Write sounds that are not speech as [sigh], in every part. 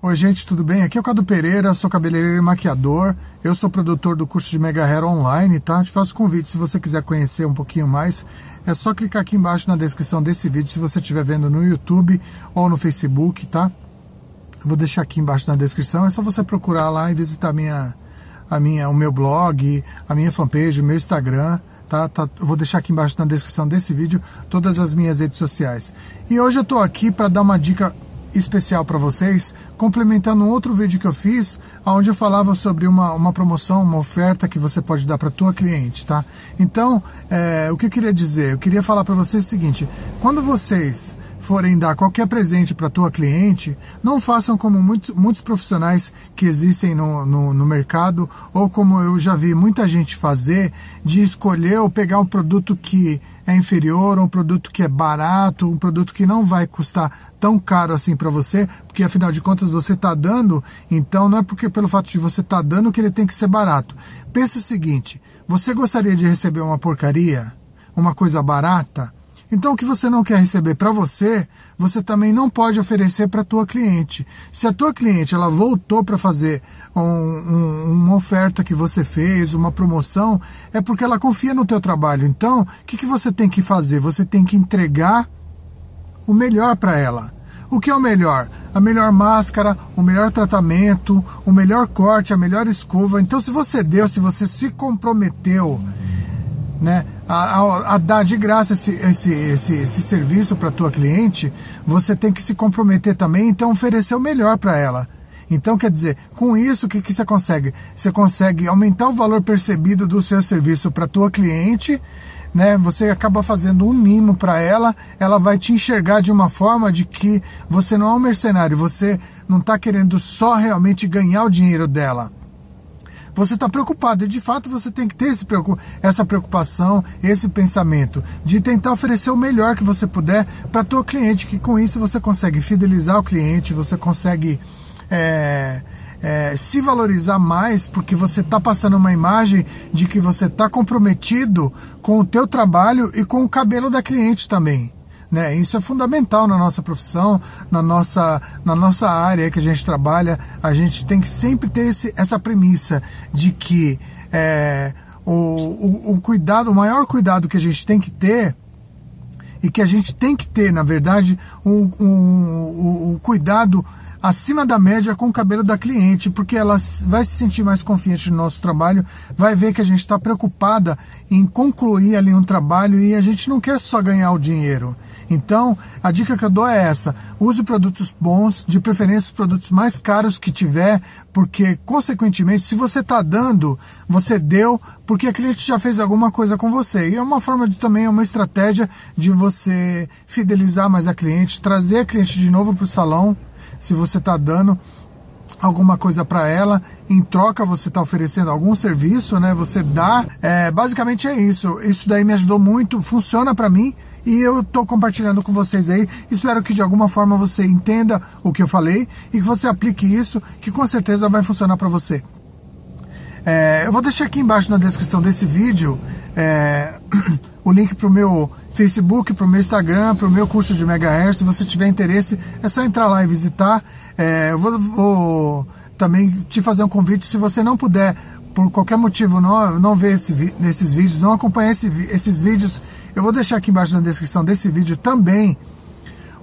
Oi, gente, tudo bem? Aqui é o Cadu Pereira, sou cabeleireiro e maquiador. Eu sou produtor do curso de Mega Hair Online, tá? Te faço convite, se você quiser conhecer um pouquinho mais, é só clicar aqui embaixo na descrição desse vídeo, se você estiver vendo no YouTube ou no Facebook, tá? Vou deixar aqui embaixo na descrição, é só você procurar lá e visitar minha, a minha, o meu blog, a minha fanpage, o meu Instagram, tá? tá vou deixar aqui embaixo na descrição desse vídeo todas as minhas redes sociais. E hoje eu tô aqui para dar uma dica especial para vocês, complementando um outro vídeo que eu fiz, onde eu falava sobre uma, uma promoção, uma oferta que você pode dar para tua cliente, tá? Então, é, o que eu queria dizer? Eu queria falar para vocês o seguinte: quando vocês forem dar qualquer presente para tua cliente, não façam como muitos, muitos profissionais que existem no, no, no, mercado, ou como eu já vi muita gente fazer, de escolher ou pegar um produto que é inferior, um produto que é barato, um produto que não vai custar tão caro assim para você, porque afinal de contas você está dando, então não é porque pelo fato de você estar tá dando que ele tem que ser barato. Pense o seguinte: você gostaria de receber uma porcaria, uma coisa barata? Então, o que você não quer receber para você, você também não pode oferecer para a tua cliente. Se a tua cliente ela voltou para fazer um, um, uma oferta que você fez, uma promoção, é porque ela confia no teu trabalho. Então, o que, que você tem que fazer? Você tem que entregar o melhor para ela. O que é o melhor? A melhor máscara, o melhor tratamento, o melhor corte, a melhor escova. Então, se você deu, se você se comprometeu, né, a, a, a, dar de graça esse, esse, esse, esse serviço para tua cliente, você tem que se comprometer também, então oferecer o melhor para ela. Então, quer dizer, com isso, o que, que você consegue? Você consegue aumentar o valor percebido do seu serviço para tua cliente, né? Você acaba fazendo um mimo para ela, ela vai te enxergar de uma forma de que você não é um mercenário, você não está querendo só realmente ganhar o dinheiro dela você está preocupado. E de fato você tem que ter esse, essa preocupação, esse pensamento de tentar oferecer o melhor que você puder para tua cliente, que com isso você consegue fidelizar o cliente, você consegue é, é, se valorizar mais, porque você está passando uma imagem de que você está comprometido com o teu trabalho e com o cabelo da cliente também. Né? Isso é fundamental na nossa profissão, na nossa, na nossa área que a gente trabalha. A gente tem que sempre ter esse, essa premissa de que é, o, o, o cuidado, o maior cuidado que a gente tem que ter e que a gente tem que ter, na verdade, um, um, um, cuidado acima da média com o cabelo da cliente, porque ela vai se sentir mais confiante no nosso trabalho, vai ver que a gente está preocupada em concluir ali um trabalho e a gente não quer só ganhar o dinheiro. Então, a dica que eu dou é essa: use produtos bons, de preferência os produtos mais caros que tiver, porque, consequentemente, se você está dando, você deu porque a cliente já fez alguma coisa com você. E é uma forma de também, é uma estratégia de você fidelizar mais a cliente, trazer a cliente de novo para o salão, se você está dando alguma coisa para ela, em troca você está oferecendo algum serviço, né? Você dá, é, basicamente é isso. Isso daí me ajudou muito, funciona para mim e eu estou compartilhando com vocês aí. Espero que de alguma forma você entenda o que eu falei e que você aplique isso, que com certeza vai funcionar para você. É, eu vou deixar aqui embaixo na descrição desse vídeo é, [clears throat] o link para o meu Facebook, para o meu Instagram, para o meu curso de Mega Se você tiver interesse, é só entrar lá e visitar. É, eu vou, vou, também te fazer um convite. Se você não puder, por qualquer motivo, não, não ver esse, esses vídeos, não acompanhar esse, esses vídeos, eu vou deixar aqui embaixo na descrição desse vídeo também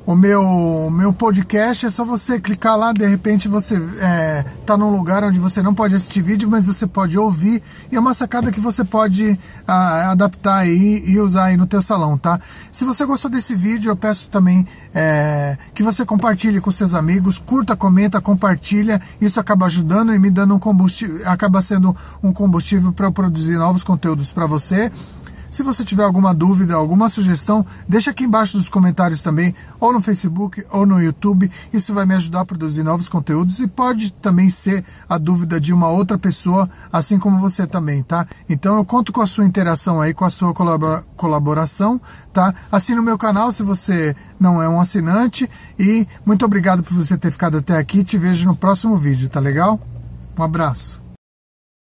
o meu, meu podcast, é só você clicar lá, de repente você é, tá num lugar onde você não pode assistir vídeo, mas você pode ouvir, e é uma sacada que você pode a, adaptar aí e usar aí no teu salão, tá? Se você gostou desse vídeo, eu peço também é, que você compartilhe com seus amigos, curta, comenta, compartilha, isso acaba ajudando e me dando um combustível, acaba sendo um combustível para eu produzir novos conteúdos para você. Se você tiver alguma dúvida, alguma sugestão, deixa aqui embaixo nos comentários também, ou no Facebook ou no YouTube. Isso vai me ajudar a produzir novos conteúdos e pode também ser a dúvida de uma outra pessoa, assim como você também, tá? Então eu conto com a sua interação aí, com a sua colaboração, tá? Assine o meu canal se você não é um assinante e muito obrigado por você ter ficado até aqui. Te vejo no próximo vídeo, tá legal? Um abraço.